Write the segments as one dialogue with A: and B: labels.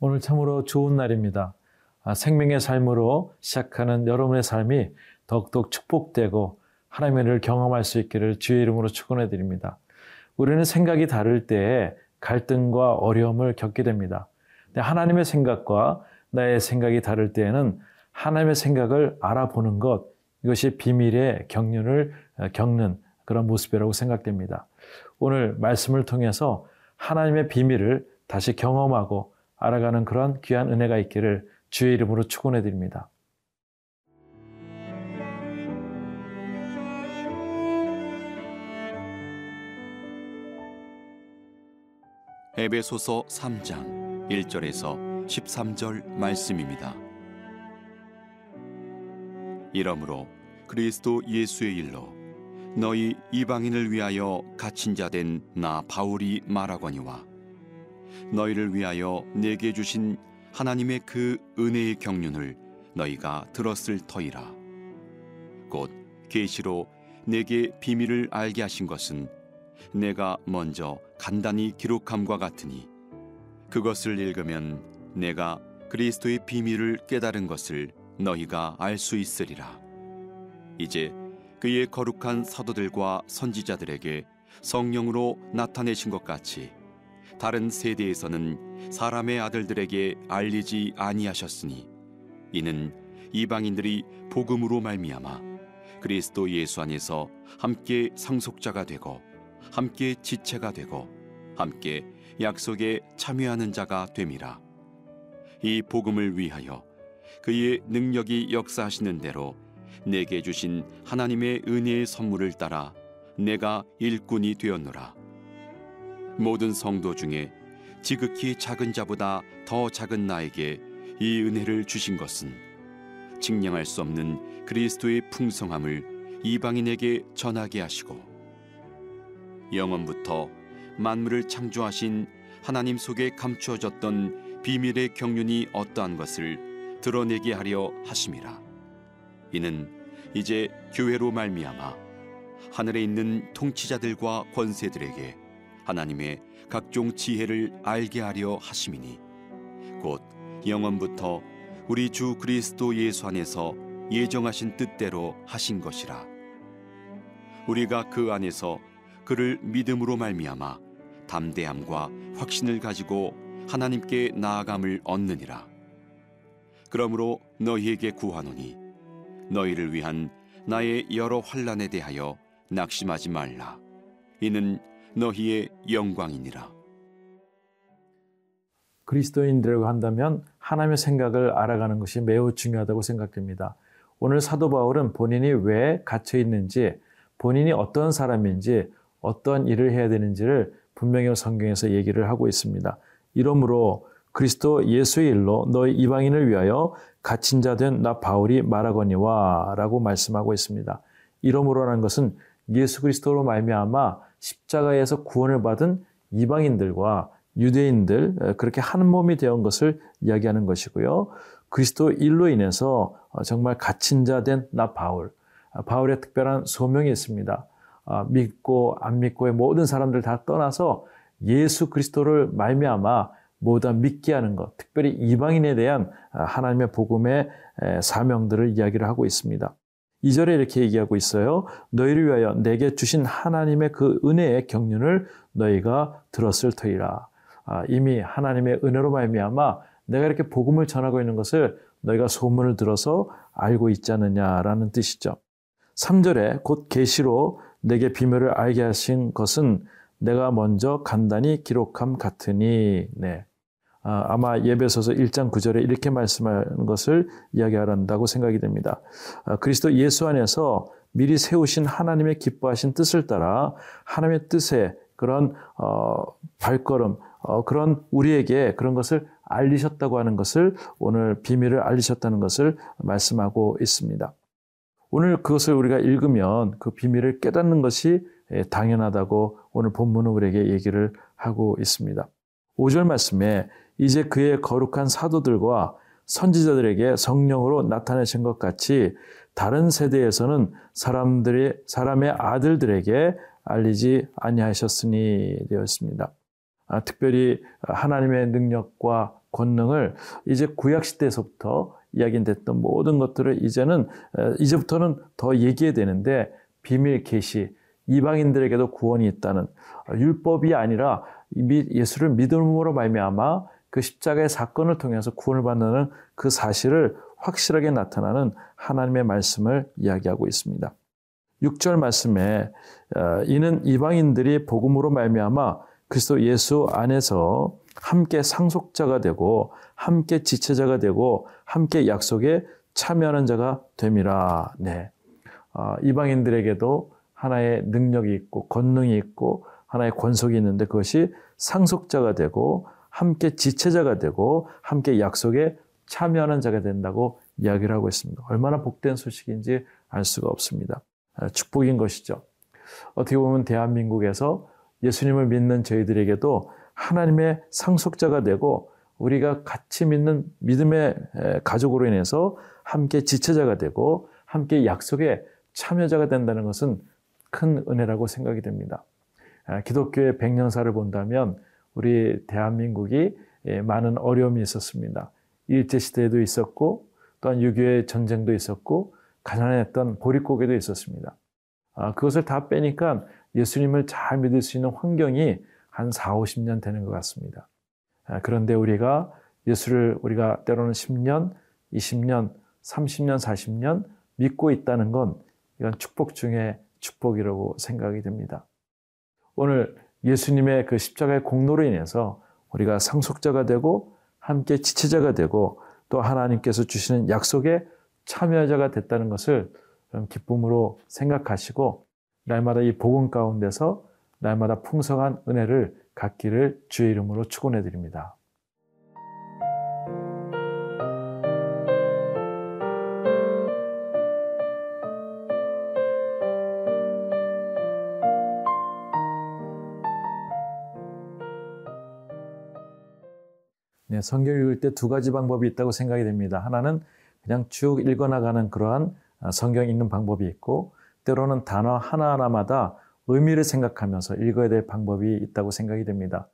A: 오늘 참으로 좋은 날입니다. 아, 생명의 삶으로 시작하는 여러분의 삶이 더욱더 축복되고 하나님의 을 경험할 수 있기를 주의 이름으로 축원해 드립니다. 우리는 생각이 다를 때에 갈등과 어려움을 겪게 됩니다. 하나님의 생각과 나의 생각이 다를 때에는 하나님의 생각을 알아보는 것, 이것이 비밀의 경륜을 어, 겪는 그런 모습이라고 생각됩니다. 오늘 말씀을 통해서 하나님의 비밀을 다시 경험하고 알아가는 그런 귀한 은혜가 있기를 주의 이름으로 축원해 드립니다.
B: 에베소서 3장 1절에서 13절 말씀입니다. 이러므로 그리스도 예수의 일로 너희 이방인을 위하여 갇힌 자 된 나 바울이 말하거니와 너희를 위하여 내게 주신 하나님의 그 은혜의 경륜을 너희가 들었을 터이라. 곧 계시로 내게 비밀을 알게 하신 것은 내가 먼저 간단히 기록함과 같으니 그것을 읽으면 내가 그리스도의 비밀을 깨달은 것을 너희가 알 수 있으리라. 이제 그의 거룩한 사도들과 선지자들에게 성령으로 나타내신 것 같이 다른 세대에서는 사람의 아들들에게 알리지 아니하셨으니 이는 이방인들이 복음으로 말미암아 그리스도 예수 안에서 함께 상속자가 되고 함께 지체가 되고 함께 약속에 참여하는 자가 됨이라. 이 복음을 위하여 그의 능력이 역사하시는 대로 내게 주신 하나님의 은혜의 선물을 따라 내가 일꾼이 되었노라 모든 성도 중에 지극히 작은 자보다 더 작은 나에게 이 은혜를 주신 것은 증량할 수 없는 그리스도의 풍성함을 이방인에게 전하게 하시고 영원부터 만물을 창조하신 하나님 속에 감추어졌던 비밀의 경륜이 어떠한 것을 드러내게 하려 하심이라. 이는 이제 교회로 말미암아 하늘에 있는 통치자들과 권세들에게 하나님의 각종 지혜를 알게 하려 하심이니 곧 영원부터 우리 주 그리스도 예수 안에서 예정하신 뜻대로 하신 것이라. 우리가 그 안에서 그를 믿음으로 말미암아 담대함과 확신을 가지고 하나님께 나아감을 얻느니라. 그러므로 너희에게 구하노니 너희를 위한 나의 여러 환란에 대하여 낙심하지 말라. 이는 너희의 영광이니라.
A: 그리스도인들이라고 한다면 하나님의 생각을 알아가는 것이 매우 중요하다고 생각됩니다. 오늘 사도 바울은 본인이 왜 갇혀 있는지, 본인이 어떤 사람인지, 어떤 일을 해야 되는지를 분명히 성경에서 얘기를 하고 있습니다. 이러므로 그리스도 예수의 일로 너희 이방인을 위하여 갇힌 자 된 나 바울이 말하거니와 라고 말씀하고 있습니다. 이러므로라는 것은 예수 그리스도로 말미암아 십자가에서 구원을 받은 이방인들과 유대인들 그렇게 한 몸이 되온 것을 이야기하는 것이고요. 그리스도 일로 인해서 어, 정말 갇힌 자 된 나 바울. 아, 바울의 특별한 소명이 있습니다. 아, 믿고 안 믿고의 모든 사람들 다 떠나서 예수 그리스도를 말미암아 모두 믿게 하는 것, 특별히 이방인에 대한 아, 하나님의 복음의 사명들을 이야기를 하고 있습니다. 2절에 이렇게 얘기하고 있어요. 너희를 위하여 내게 주신 하나님의 그 은혜의 경륜을 너희가 들었을 터이라. 아, 이미 하나님의 은혜로 말미암아 내가 이렇게 복음을 전하고 있는 것을 너희가 소문을 들어서 알고 있지 않느냐라는 뜻이죠. 3절에 곧 계시로 내게 비밀을 알게 하신 것은 내가 먼저 간단히 기록함 같으니 네. 아, 아마 예배서서 1장 9절에 이렇게 말씀하는 것을 이야기한다고 생각이 됩니다. 아, 그리스도 예수 안에서 미리 세우신 하나님의 기뻐하신 뜻을 따라 하나님의 뜻에 그런 어, 발걸음, 어, 그런 우리에게 그런 것을 알리셨다고 하는 것을 오늘 비밀을 알리셨다는 것을 말씀하고 있습니다. 오늘 그것을 우리가 읽으면 그 비밀을 깨닫는 것이 예, 당연하다고 오늘 본문은 우리에게 얘기를 하고 있습니다. 5절 말씀에 이제 그의 거룩한 사도들과 선지자들에게 성령으로 나타내신 것 같이 다른 세대에서는 사람들의 사람의 아들들에게 알리지 아니하셨으니 되었습니다. 아, 특별히 하나님의 능력과 권능을 이제 구약 시대에서부터 이야기됐던 모든 것들을 이제는 이제부터는 더 얘기해야 되는데 비밀 계시 이방인들에게도 구원이 있다는 율법이 아니라 예수를 믿음으로 말미암아 그 십자가의 사건을 통해서 구원을 받는 그 사실을 확실하게 나타나는 하나님의 말씀을 이야기하고 있습니다. 6절 말씀에 어, 이는 이방인들이 복음으로 말미암아 그리스도 예수 안에서 함께 상속자가 되고 함께 지체자가 되고 함께 약속에 참여하는 자가 됨이라. 네. 어, 이방인들에게도 하나의 능력이 있고 권능이 있고 하나의 권속이 있는데 그것이 상속자가 되고 함께 지체자가 되고 함께 약속에 참여하는 자가 된다고 이야기를 하고 있습니다. 얼마나 복된 소식인지 알 수가 없습니다. 아, 축복인 것이죠. 어떻게 보면 대한민국에서 예수님을 믿는 저희들에게도 하나님의 상속자가 되고 우리가 같이 믿는 믿음의 가족으로 인해서 함께 지체자가 되고 함께 약속에 참여자가 된다는 것은 큰 은혜라고 생각이 됩니다. 아, 기독교의 백년사를 본다면 우리 대한민국이 많은 어려움이 있었습니다. 일제시대에도 있었고 또한 6.25의 전쟁도 있었고 가난했던 보릿고개도 있었습니다. 아, 그것을 다 빼니까 예수님을 잘 믿을 수 있는 환경이 한 4, 50년 되는 것 같습니다. 아, 그런데 우리가 예수를 우리가 때로는 10년, 20년, 30년, 40년 믿고 있다는 건 이건 축복 중에 축복이라고 생각이 됩니다. 오늘 예수님의 그 십자가의 공로로 인해서 우리가 상속자가 되고 함께 지체자가 되고 또 하나님께서 주시는 약속에 참여자가 됐다는 것을 기쁨으로 생각하시고 날마다 이 복음 가운데서 날마다 풍성한 은혜를 갖기를 주의 이름으로 축원해 드립니다. 네, 성경 읽을 때 두 가지 방법이 있다고 생각이 됩니다. 하나는 그냥 쭉 읽어나가는 그러한 아, 성경 읽는 방법이 있고 때로는 단어 하나하나마다 의미를 생각하면서 읽어야 될 방법이 있다고 생각이 됩니다.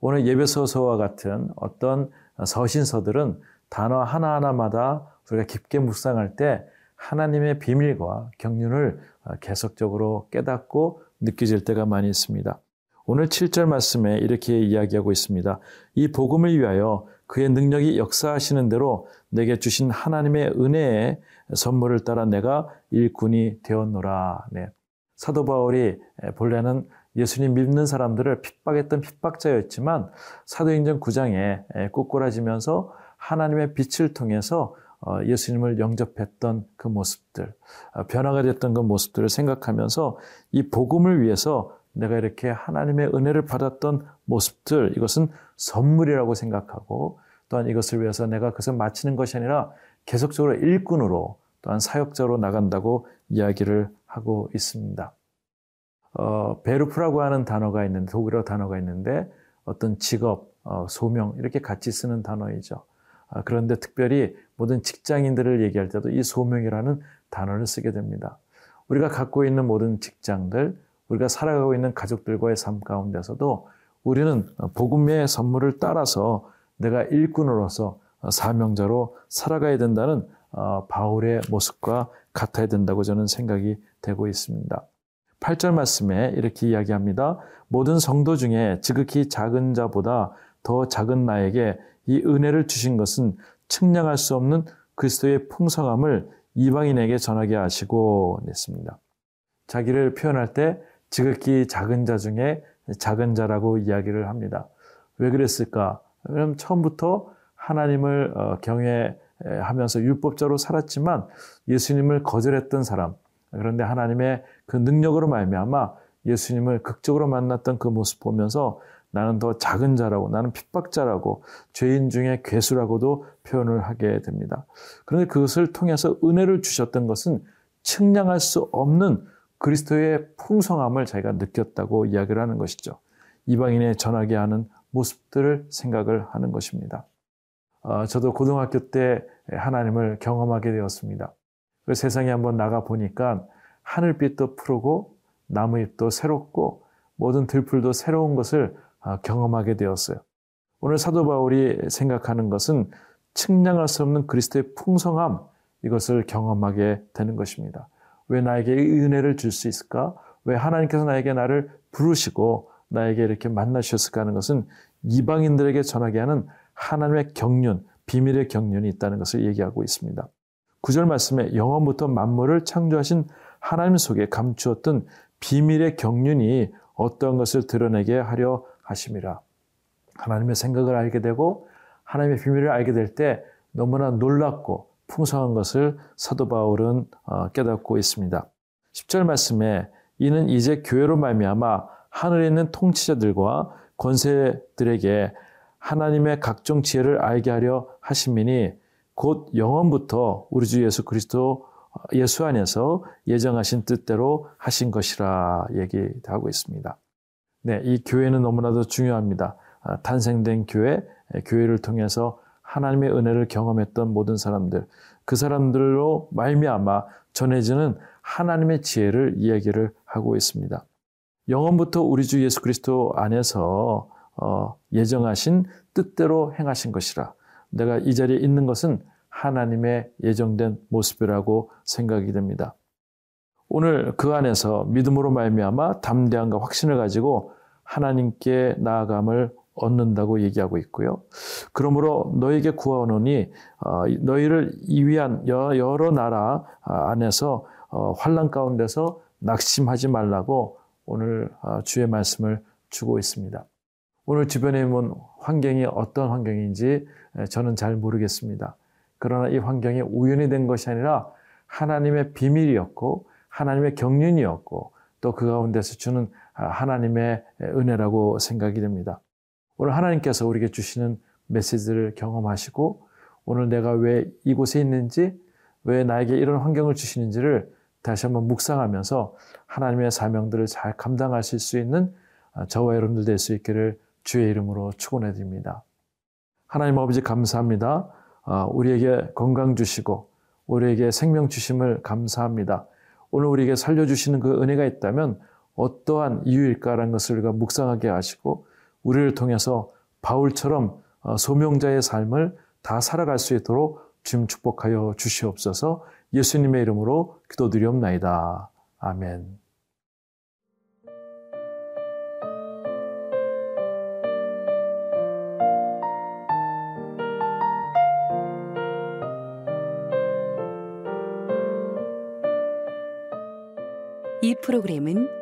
A: 오늘 예배서서와 같은 어떤 서신서들은 단어 하나하나마다 우리가 깊게 묵상할 때 하나님의 비밀과 경륜을 아, 계속적으로 깨닫고 느껴질 때가 많이 있습니다. 오늘 7절 말씀에 이렇게 이야기하고 있습니다. 이 복음을 위하여 그의 능력이 역사하시는 대로 내게 주신 하나님의 은혜의 선물을 따라 내가 일꾼이 되었노라. 네. 사도 바울이 본래는 예수님 믿는 사람들을 핍박했던 핍박자였지만 사도행전 9장에 꼬꾸라지면서 하나님의 빛을 통해서 어, 예수님을 영접했던 그 모습들, 어, 변화가 됐던 그 모습들을 생각하면서 이 복음을 위해서 내가 이렇게 하나님의 은혜를 받았던 모습들, 이것은 선물이라고 생각하고 또한 이것을 위해서 내가 그것을 마치는 것이 아니라 계속적으로 일꾼으로 또한 사역자로 나간다고 이야기를 하고 있습니다. 어, 베르프라고 하는 단어가 있는데, 독일어 단어가 있는데 어떤 직업, 어, 소명 이렇게 같이 쓰는 단어이죠. 아, 그런데 특별히 모든 직장인들을 얘기할 때도 이 소명이라는 단어를 쓰게 됩니다. 우리가 갖고 있는 모든 직장들, 우리가 살아가고 있는 가족들과의 삶 가운데서도 우리는 복음의 선물을 따라서 내가 일꾼으로서 사명자로 살아가야 된다는 어, 바울의 모습과 같아야 된다고 저는 생각이 되고 있습니다. 8절 말씀에 이렇게 이야기합니다. 모든 성도 중에 지극히 작은 자보다 더 작은 나에게 이 은혜를 주신 것은 측량할 수 없는 그리스도의 풍성함을 이방인에게 전하게 하시고 냈습니다. 자기를 표현할 때 지극히 작은 자 중에 작은 자라고 이야기를 합니다. 왜 그랬을까? 왜냐하면 처음부터 하나님을 어, 경외하면서 율법자로 살았지만 예수님을 거절했던 사람. 그런데 하나님의 그 능력으로 말미암아 예수님을 극적으로 만났던 그 모습 보면서 나는 더 작은 자라고 나는 핍박자라고 죄인 중에 괴수라고도 표현을 하게 됩니다. 그런데 그것을 통해서 은혜를 주셨던 것은 측량할 수 없는 그리스도의 풍성함을 자기가 느꼈다고 이야기를 하는 것이죠. 이방인에 전하게 하는 모습들을 생각을 하는 것입니다. 어, 저도 고등학교 때 하나님을 경험하게 되었습니다. 그 세상에 한번 나가 보니까 하늘빛도 푸르고 나무잎도 새롭고 모든 들풀도 새로운 것을 아, 경험하게 되었어요. 오늘 사도 바울이 생각하는 것은 측량할 수 없는 그리스도의 풍성함 이것을 경험하게 되는 것입니다. 왜 나에게 은혜를 줄 수 있을까? 왜 하나님께서 나에게 나를 부르시고 나에게 이렇게 만나셨을까 하는 것은 이방인들에게 전하게 하는 하나님의 경륜, 비밀의 경륜이 있다는 것을 얘기하고 있습니다. 구절 말씀에 영원부터 만물을 창조하신 하나님 속에 감추었던 비밀의 경륜이 어떤 것을 드러내게 하려 하심이라. 하나님의 생각을 알게 되고 하나님의 비밀을 알게 될 때 너무나 놀랍고 풍성한 것을 사도 바울은 어, 깨닫고 있습니다. 10절 말씀에 이는 이제 교회로 말미암아 하늘에 있는 통치자들과 권세들에게 하나님의 각종 지혜를 알게 하려 하심이니 곧 영원부터 우리 주 예수 그리스도 예수 안에서 예정하신 뜻대로 하신 것이라 얘기하고 있습니다. 네, 이 교회는 너무나도 중요합니다. 아, 탄생된 교회, 교회를 통해서 하나님의 은혜를 경험했던 모든 사람들, 그 사람들로 말미암아 전해지는 하나님의 지혜를 이야기를 하고 있습니다. 영원부터 우리 주 예수 그리스도 안에서 어, 예정하신 뜻대로 행하신 것이라. 내가 이 자리에 있는 것은 하나님의 예정된 모습이라고 생각이 됩니다. 오늘 그 안에서 믿음으로 말미암아 담대함과 확신을 가지고 하나님께 나아감을 얻는다고 얘기하고 있고요. 그러므로 너에게 구하노니 어, 너희를 이위한 여러 나라 안에서 어, 환란 가운데서 낙심하지 말라고 오늘 어, 주의 말씀을 주고 있습니다. 오늘 주변에 있는 환경이 어떤 환경인지 저는 잘 모르겠습니다. 그러나 이 환경이 우연히 된 것이 아니라 하나님의 비밀이었고 하나님의 경륜이었고 또 그 가운데서 주는 아, 하나님의 은혜라고 생각이 됩니다. 오늘 하나님께서 우리에게 주시는 메시지를 경험하시고 오늘 내가 왜 이곳에 있는지 왜 나에게 이런 환경을 주시는지를 다시 한번 묵상하면서 하나님의 사명들을 잘 감당하실 수 있는 아, 저와 여러분들 될 수 있기를 주의 이름으로 축원해 드립니다. 하나님 아버지 감사합니다. 아, 우리에게 건강 주시고 우리에게 생명 주심을 감사합니다. 오늘 우리에게 살려 주시는 그 은혜가 있다면 어떠한 이유일까라는 것을 우리가 묵상하게 하시고 우리를 통해서 바울처럼 어, 소명자의 삶을 다 살아갈 수 있도록 주님 축복하여 주시옵소서 예수님의 이름으로 기도드리옵나이다. 아멘.
C: 이 프로그램은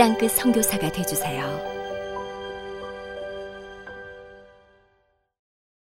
C: 땅끝 성교사가 되주세요